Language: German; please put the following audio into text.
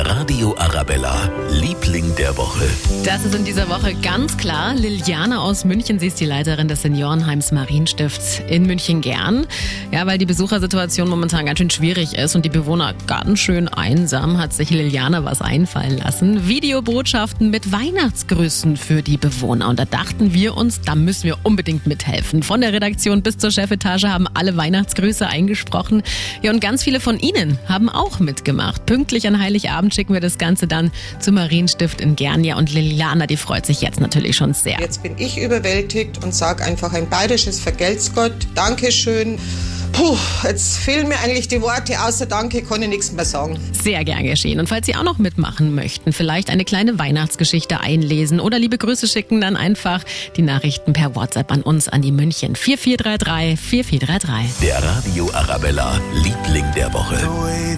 Der Radio Arabella, Liebling der Woche. Das ist in dieser Woche ganz klar Liliana aus München. Sie ist die Leiterin des Seniorenheims Marienstifts in München-Gern. Ja, weil die Besuchersituation momentan ganz schön schwierig ist und die Bewohner ganz schön einsam, hat sich Liliana was einfallen lassen. Videobotschaften mit Weihnachtsgrüßen für die Bewohner. Und da dachten wir uns, da müssen wir unbedingt mithelfen. Von der Redaktion bis zur Chefetage haben alle Weihnachtsgrüße eingesprochen. Ja, und ganz viele von Ihnen haben auch mitgemacht. Pünktlich an Heiligabend schicken wir das Ganze dann zum Marienstift in Gernia und Liliana, die freut sich jetzt natürlich schon sehr. Jetzt bin ich überwältigt und sage einfach ein bayerisches Vergelt's Gott. Dankeschön. Puh, jetzt fehlen mir eigentlich die Worte. Außer Danke kann ich nichts mehr sagen. Sehr gern geschehen. Und falls Sie auch noch mitmachen möchten, vielleicht eine kleine Weihnachtsgeschichte einlesen oder liebe Grüße schicken, dann einfach die Nachrichten per WhatsApp an uns an die München 4433 4433. Der Radio Arabella, Liebling der Woche.